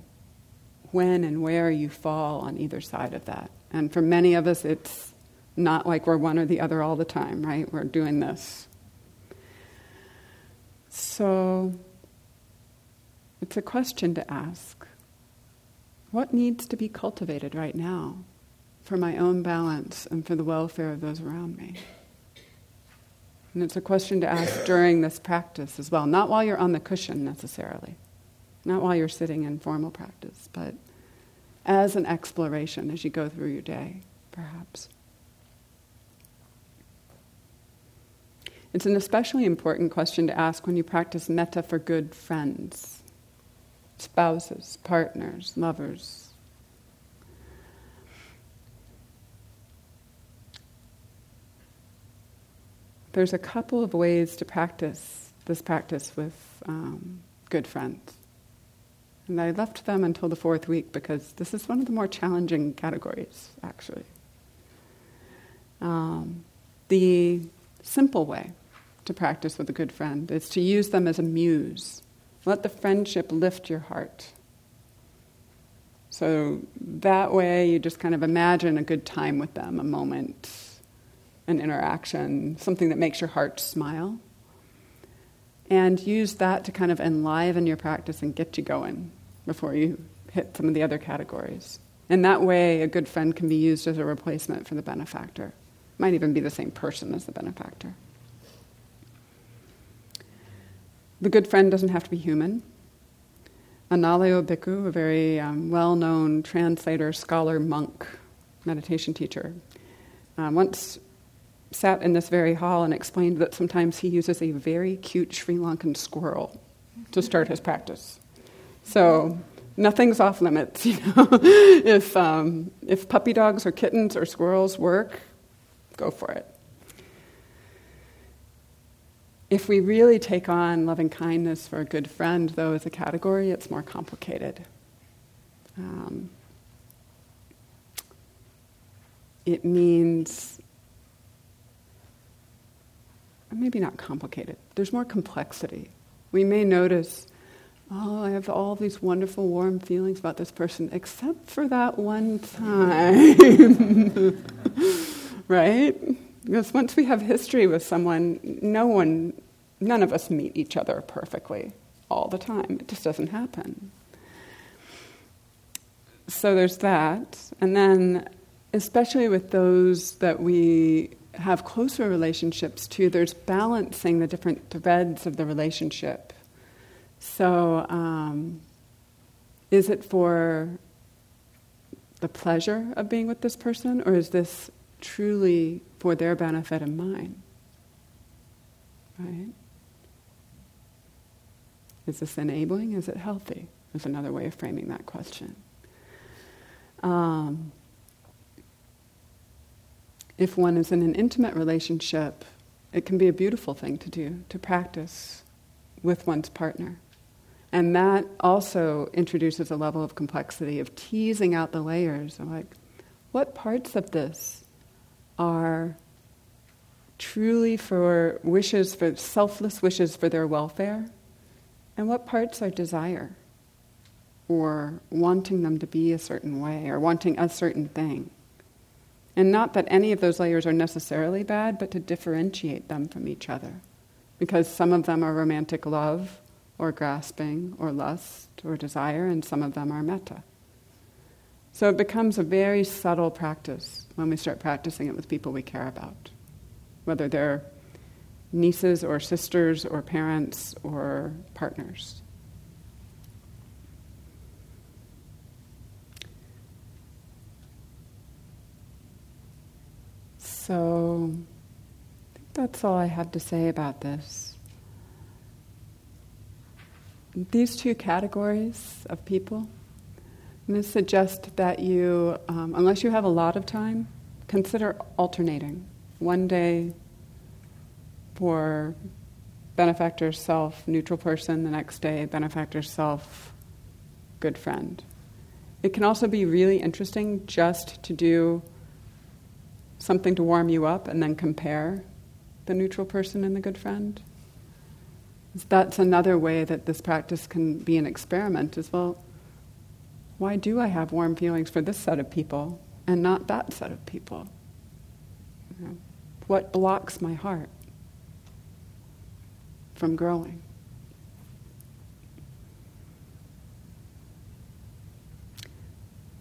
when and where you fall on either side of that. And for many of us, it's not like we're one or the other all the time, right? We're doing this. So it's a question to ask what needs to be cultivated right now for my own balance and for the welfare of those around me? And it's a question to ask during this practice as well, not while you're on the cushion necessarily, not while you're sitting in formal practice, but as an exploration as you go through your day, perhaps. It's an especially important question to ask when you practice metta for good friends, spouses, partners, lovers. There's a couple of ways to practice this practice with um, good friends. And I left them until the fourth week because this is one of the more challenging categories, actually. Um, the simple way to practice with a good friend is to use them as a muse. Let the friendship lift your heart. So that way, you just kind of imagine a good time with them, a moment, an interaction, something that makes your heart smile. And use that to kind of enliven your practice and get you going before you hit some of the other categories. And that way, a good friend can be used as a replacement for the benefactor. Might even be the same person as the benefactor. The good friend doesn't have to be human. Analayo Bhikkhu, a very um, well known translator, scholar, monk, meditation teacher, uh, once sat in this very hall and explained that sometimes he uses a very cute Sri Lankan squirrel to start his practice. So nothing's off limits, you know. if, um, if puppy dogs or kittens or squirrels work, go for it. If we really take on loving kindness for a good friend, though, as a category, it's more complicated. Um, it means, maybe not complicated, there's more complexity. We may notice, oh, I have all these wonderful, warm feelings about this person, except for that one time. right? Because once we have history with someone, no one, none of us meet each other perfectly all the time. It just doesn't happen. So there's that. And then, especially with those that we have closer relationships to, there's balancing the different threads of the relationship. So, um, is it for the pleasure of being with this person, or is this truly for their benefit and mine. Right? Is this enabling? Is it healthy? Is another way of framing that question. Um, if one is in an intimate relationship, it can be a beautiful thing to do, to practice with one's partner. And that also introduces a level of complexity of teasing out the layers of like, what parts of this are truly for wishes, for selfless wishes for their welfare, and what parts are desire or wanting them to be a certain way or wanting a certain thing. And not that any of those layers are necessarily bad, but to differentiate them from each other. Because some of them are romantic love or grasping or lust or desire, and some of them are metta. So it becomes a very subtle practice when we start practicing it with people we care about, whether they're nieces or sisters or parents or partners. So I think that's all I have to say about this. these two categories of people, I'm going to suggest that you, um, unless you have a lot of time, consider alternating. One day for benefactor self, neutral person, the next day, benefactor self, good friend. It can also be really interesting just to do something to warm you up and then compare the neutral person and the good friend. That's another way that this practice can be an experiment as well. Why do I have warm feelings for this set of people and not that set of people? You know, what blocks my heart from growing?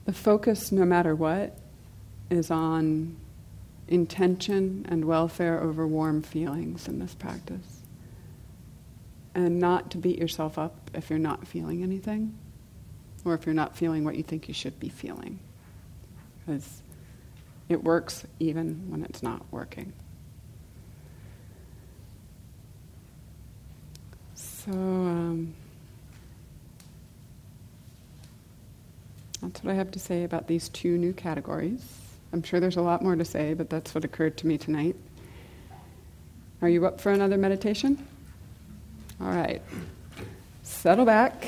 The focus, no matter what, is on intention and welfare over warm feelings in this practice. And not to beat yourself up if you're not feeling anything, or if you're not feeling what you think you should be feeling. Because it works even when it's not working. So, um, that's what I have to say about these two new categories. I'm sure there's a lot more to say, but that's what occurred to me tonight. Are you up for another meditation? All right. Settle back.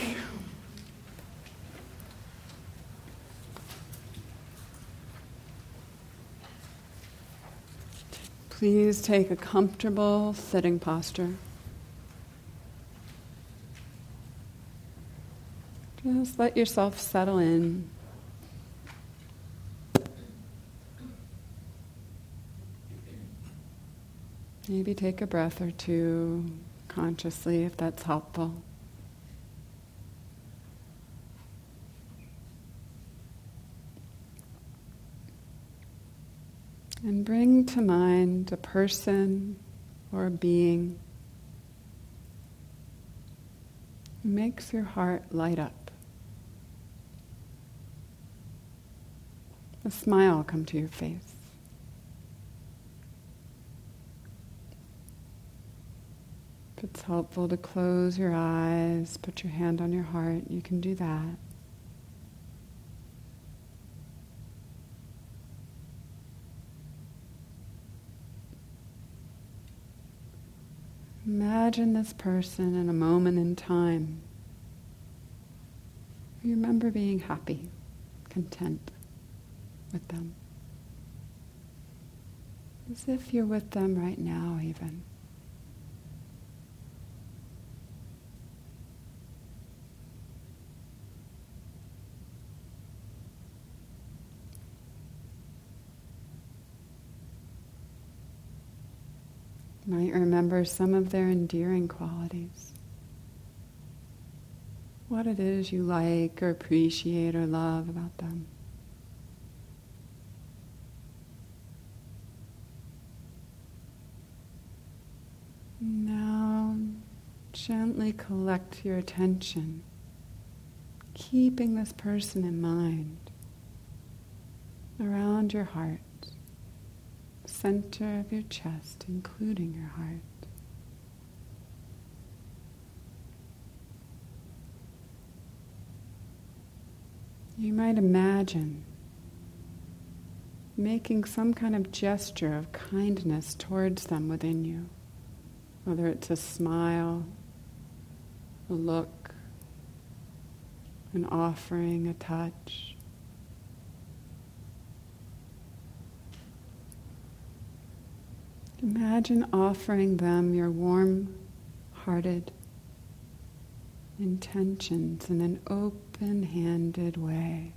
Please take a comfortable sitting posture. Just let yourself settle in. Maybe take a breath or two consciously if that's helpful. And bring to mind a person or a being who makes your heart light up. A smile come to your face. If it's helpful to close your eyes, put your hand on your heart, you can do that. Imagine this person in a moment in time. You remember being happy, content with them. As if you're with them right now, even. Might remember some of their endearing qualities. What it is you like or appreciate or love about them. Now, gently collect your attention, keeping this person in mind around your heart center of your chest, including your heart. You might imagine making some kind of gesture of kindness towards them within you, whether it's a smile, a look, an offering, a touch. Imagine offering them your warm hearted intentions in an open handed way.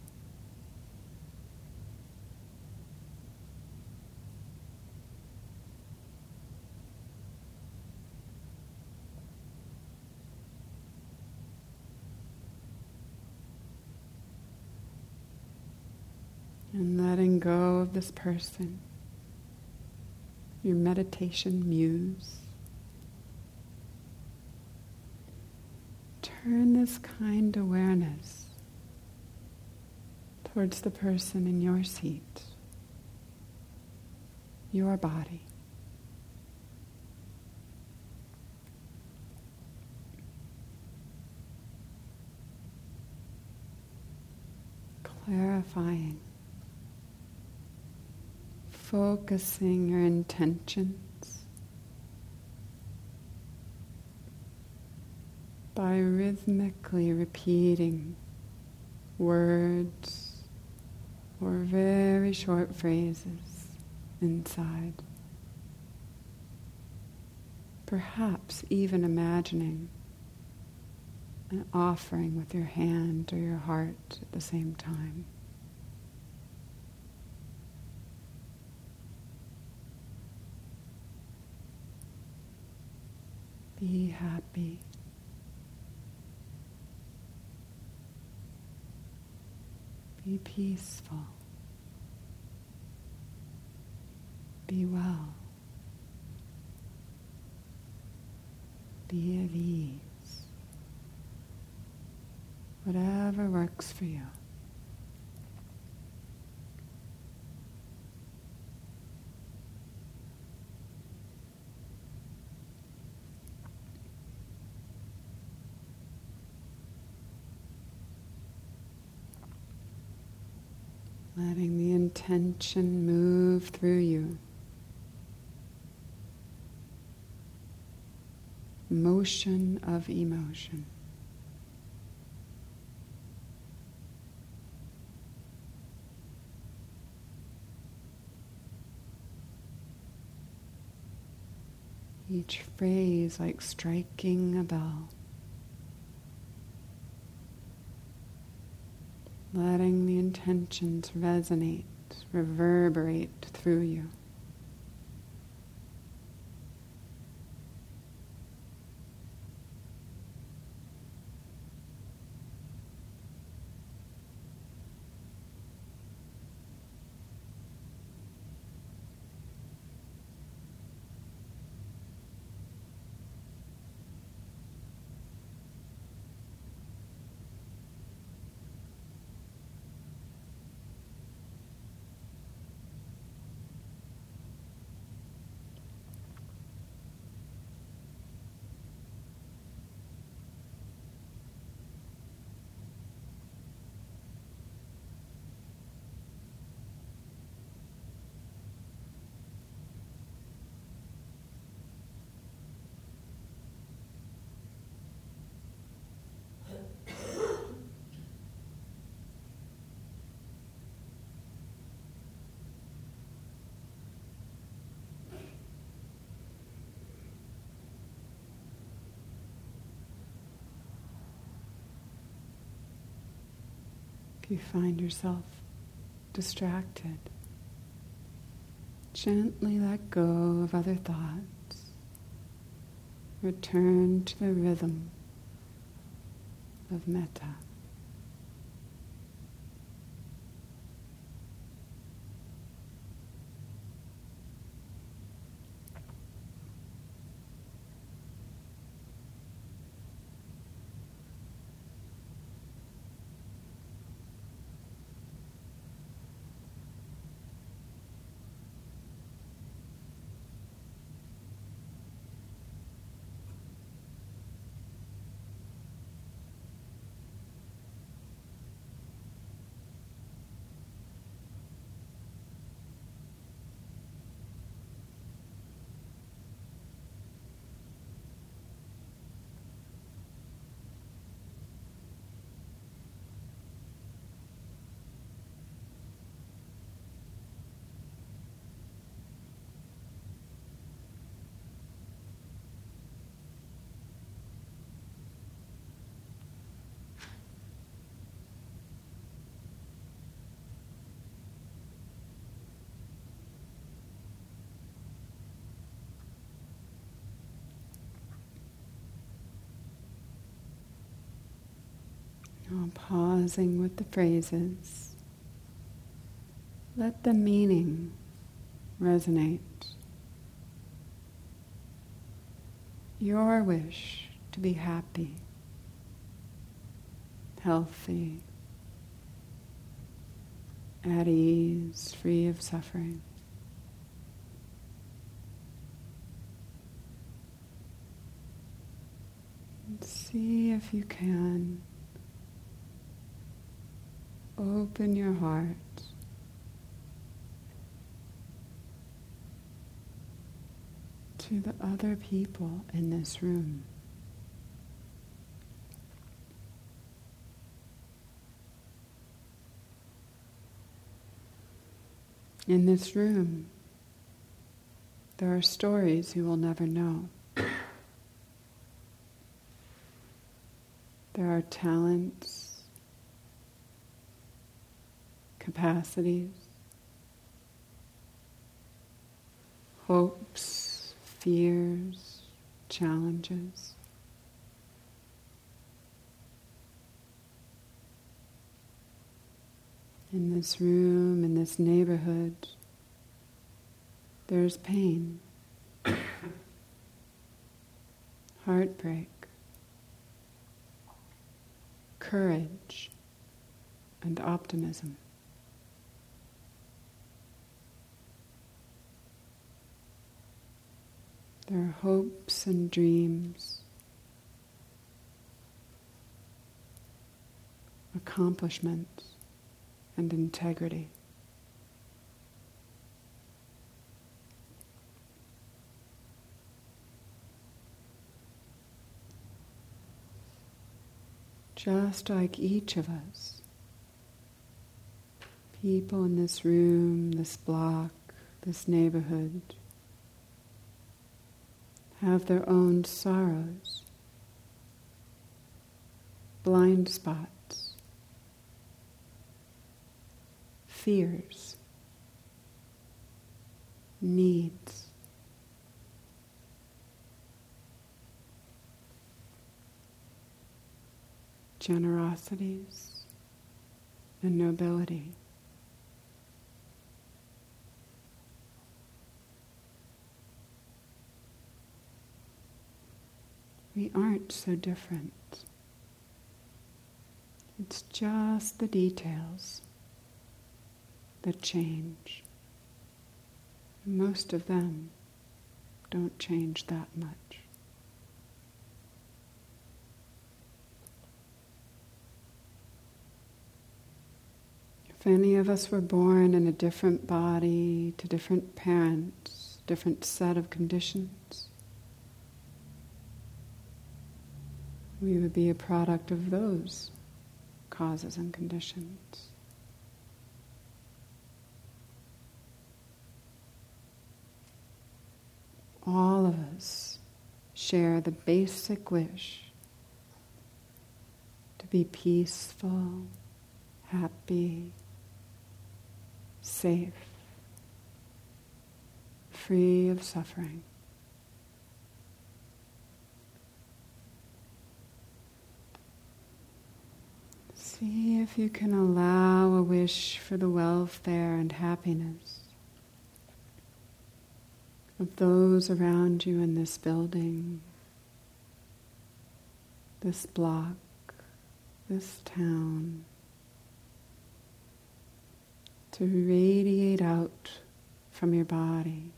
And letting go of this person your meditation muse. Turn this kind awareness towards the person in your seat, your body. Clarifying focusing your intentions by rhythmically repeating words or very short phrases inside. Perhaps even imagining an offering with your hand or your heart at the same time. Be happy. Be peaceful. Be well. Be at ease. Whatever works for you. Letting the intention move through you. Motion of emotion. Each phrase like striking a bell. Letting the intentions resonate, reverberate through you. You find yourself distracted, gently let go of other thoughts. Return to the rhythm of metta. Now pausing with the phrases, let the meaning resonate. Your wish to be happy, healthy, at ease, free of suffering. And see if you can open your heart to the other people in this room. In this room, there are stories you will never know. There are talents, capacities, hopes, fears, challenges. In this room, in this neighborhood, there's pain, heartbreak, courage, and optimism. There are hopes and dreams, accomplishments and integrity. Just like each of us, people in this room, this block, this neighborhood, have their own sorrows, blind spots, fears, needs. Generosities and nobility. We aren't so different. It's just the details that change. Most of them don't change that much. If any of us were born in a different body, to different parents, different set of conditions, we would be a product of those causes and conditions. All of us share the basic wish to be peaceful, happy, safe, free of suffering. See if you can allow a wish for the welfare and happiness of those around you in this building, this block, this town, to radiate out from your body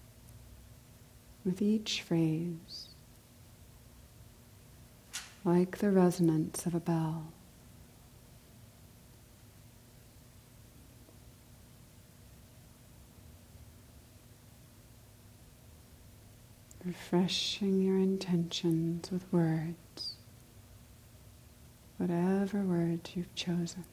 with each phrase, like the resonance of a bell. Refreshing your intentions with words, whatever words you've chosen.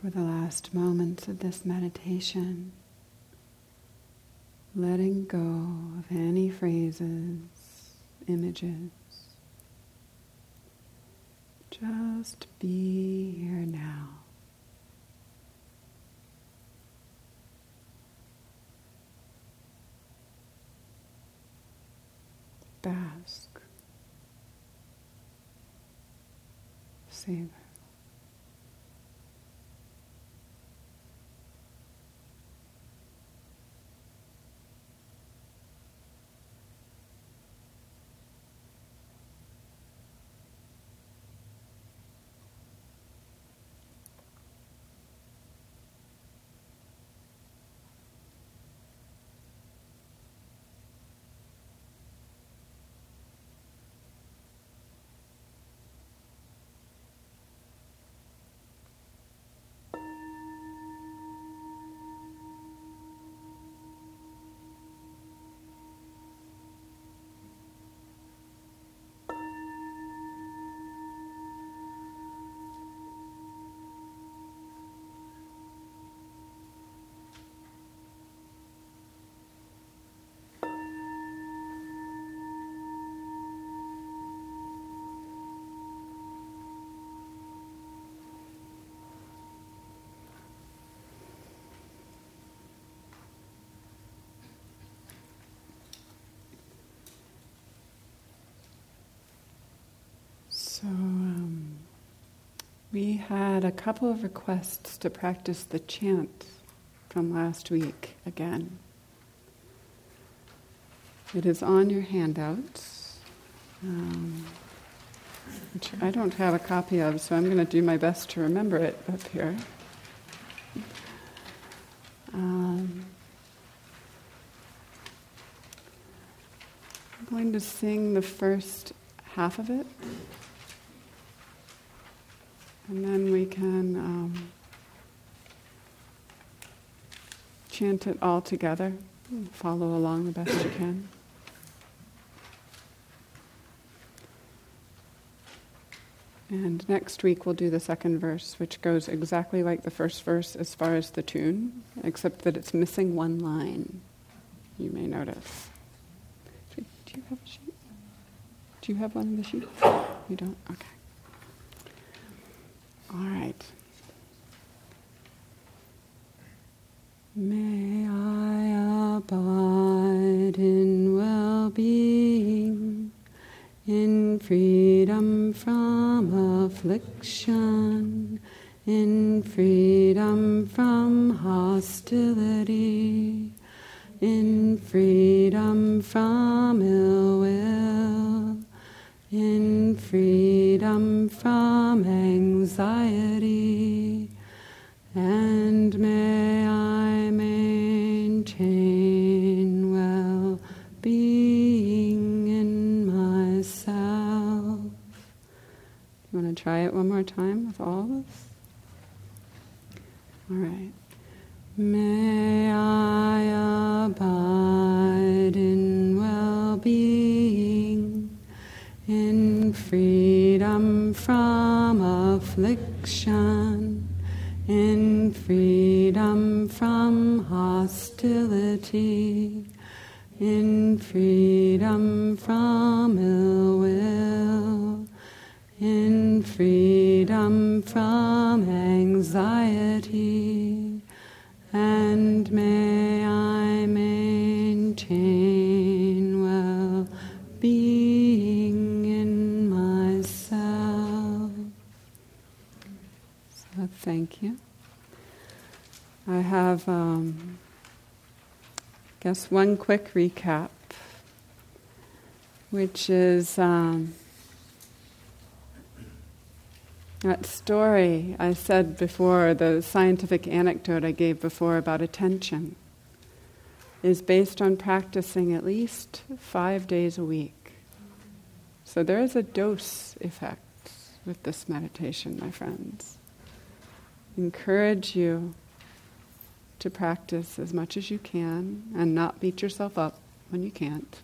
For the last moments of this meditation, letting go of any phrases, images. Just be here now. Bask. Savor. So, um, we had a couple of requests to practice the chant from last week again. It is on your handouts, um, which I don't have a copy of, so I'm going to do my best to remember it up here. Um, I'm going to sing the first half of it. And then we can um, chant it all together. Follow along the best you can. And next week we'll do the second verse, which goes exactly like the first verse as far as the tune, except that it's missing one line. You may notice. Do you have a sheet? Do you have one of the sheets? You don't? Okay. All right. May I abide in well being, in freedom from affliction, in freedom from hostility, in freedom from ill will in freedom from anxiety, and may I maintain well being in myself. You want to try it one more time with all of us? All right. May I abide in affliction, in freedom from hostility, guess, one quick recap, which is um, that story I said before, the scientific anecdote I gave before about attention, is based on practicing at least five days a week. So there is a dose effect with this meditation, my friends. Encourage you to practice as much as you can and not beat yourself up when you can't.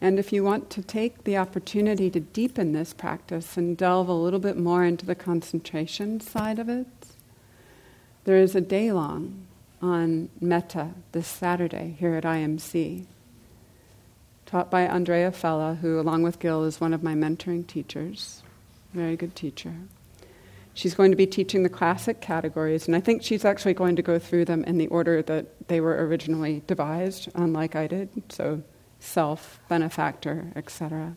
And if you want to take the opportunity to deepen this practice and delve a little bit more into the concentration side of it, there is a day long on metta this Saturday here at IMC, taught by Andrea Fella, who, along with Gil, is one of my mentoring teachers. Very good teacher. She's going to be teaching the classic categories, and I think she's actually going to go through them in the order that they were originally devised, unlike I did. So, self, benefactor, etc.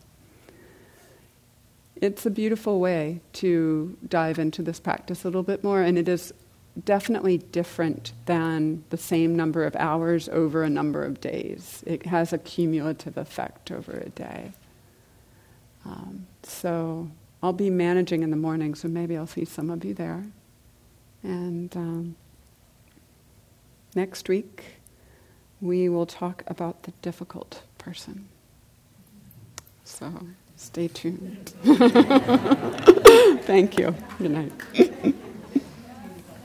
It's a beautiful way to dive into this practice a little bit more, and it is definitely different than the same number of hours over a number of days. It has a cumulative effect over a day. Um, so I'll be managing in the morning, so maybe I'll see some of you there. And um, next week, we will talk about the difficult person. So stay tuned. Thank you. Good night.